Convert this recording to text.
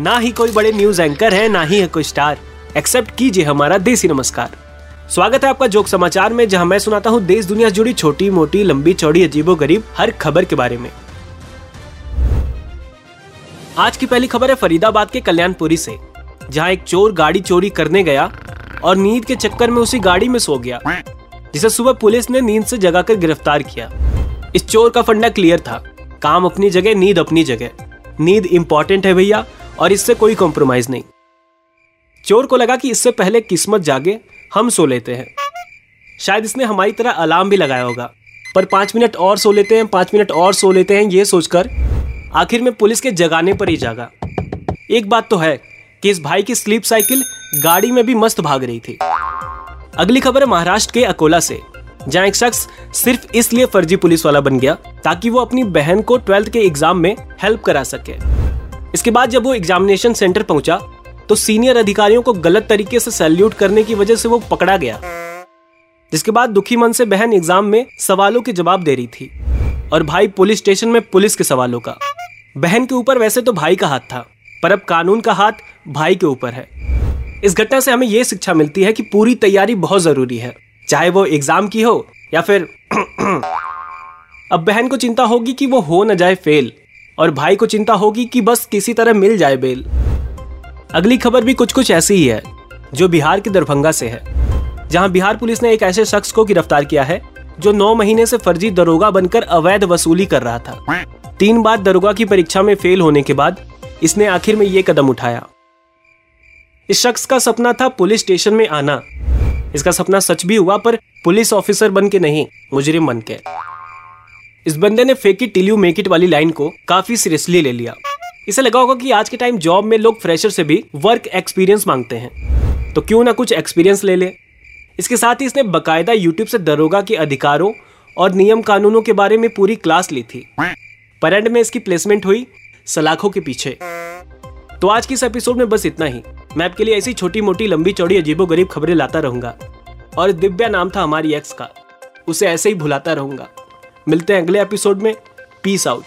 ना ही कोई बड़े न्यूज़ एंकर है, ना ही है कोई स्टार एक्सेप्ट कीजिए हमारा देसी नमस्कार। स्वागत है आपका जोक समाचार में, जहाँ मैं सुनाता हूँ देश दुनिया से जुड़ी छोटी, मोटी, लंबी, चौड़ी, अजीबो गरीब हर खबर के बारे में। आज की पहली खबर है फरीदाबाद के कल्याणपुरी से, जहाँ एक चोर गाड़ी चोरी करने गया और नींद के चक्कर में उसी गाड़ी में सो गया, जिसे सुबह पुलिस ने नींद से जगाकर गिरफ़्तार किया। इस चोर का फंडा क्लियर था। काम अपनी जगह, नींद अपनी जगह। नींद इंपॉर्टेंट है भैया। और इससे कोई कॉम्प्रोमाइज नहीं। चोर को लगा कि इससे पहले किस्मत जागे, हम सो लेते हैं। शायद इसने हमारी तरह अलार्म भी लगाया होगा। पर पाँच मिनट और सो लेते हैं, पाँच मिनट और सो लेते हैं, ये सोचकर आखिर में पुलिस के जगाने पर ही जागा। एक बात तो है कि इस भाई की स्लीप साइकिल गाड़ी में भी मस्त भाग रही थी। अगली खबर है महाराष्ट्र के अकोला से, जहाँ एक शख्स सिर्फ़ इसलिए फर्जी पुलिस वाला बन गया ताकि वो अपनी बहन को ट्वेल्थ के एग्ज़ाम में हेल्प करा सके। इसके बाद जब वो एग्जामिनेशन सेंटर पहुँचा तो सीनियर अधिकारियों को गलत तरीके से सैल्यूट करने की वजह से वो पकड़ा गया। जिसके बाद दुखी मन से बहन एग्ज़ाम में सवालों के जवाब दे रही थी और भाई पुलिस स्टेशन में पुलिस के सवालों का। बहन के ऊपर वैसे तो भाई का हाथ था, पर अब कानून का हाथ भाई के ऊपर है। इस घटना से हमें यह शिक्षा मिलती है कि पूरी तैयारी बहुत ज़रूरी है, चाहे वो एग्ज़ाम की हो या फिर अब बहन को चिंता होगी कि वो हो न जाए फेल और भाई को चिंता होगी कि बस किसी तरह मिल जाए बेल। अगली खबर भी कुछ कुछ ऐसी ही है, जो बिहार के दरभंगा से है। जहाँ बिहार पुलिस ने एक ऐसे शख्स को गिरफ़्तार किया है, जो नौ महीने से फर्जी दरोगा बनकर अवैध वसूली कर रहा था। तीन बार दरोगा की परीक्षा में फेल होने के बाद इसने आखिर में ये कदम उठाया। इस शख्स का सपना था पुलिस स्टेशन में आना। इसका सपना सच भी हुआ, पर पुलिस ऑफिसर बन के नहीं, मुजरिम बन के। इस बंदे ने fake it till you make it वाली लाइन को काफ़ी सीरियसली ले लिया। इसे लगा होगा कि आज के टाइम जॉब में लोग फ्रेशर से भी वर्क एक्सपीरियंस मांगते हैं। तो क्यों ना कुछ एक्सपीरियंस ले ले? इसके साथ ही इसने बकायदा यूट्यूब से दरोगा के अधिकारों और नियम कानूनों के बारे में पूरी क्लास ली थी। पर एंड में इसकी प्लेसमेंट हुई सलाखों के पीछे। तो आज की इस एपिसोड में बस इतना ही। मैं आपके लिए ऐसी छोटी मोटी लंबी, चौड़ी अजीबो गरीब खबरें लाता रहूँगा। और दिव्या नाम था हमारी एक्स का। उसे ऐसे ही भुलाता रहूँगा। मिलते हैं अगले एपिसोड में. Peace out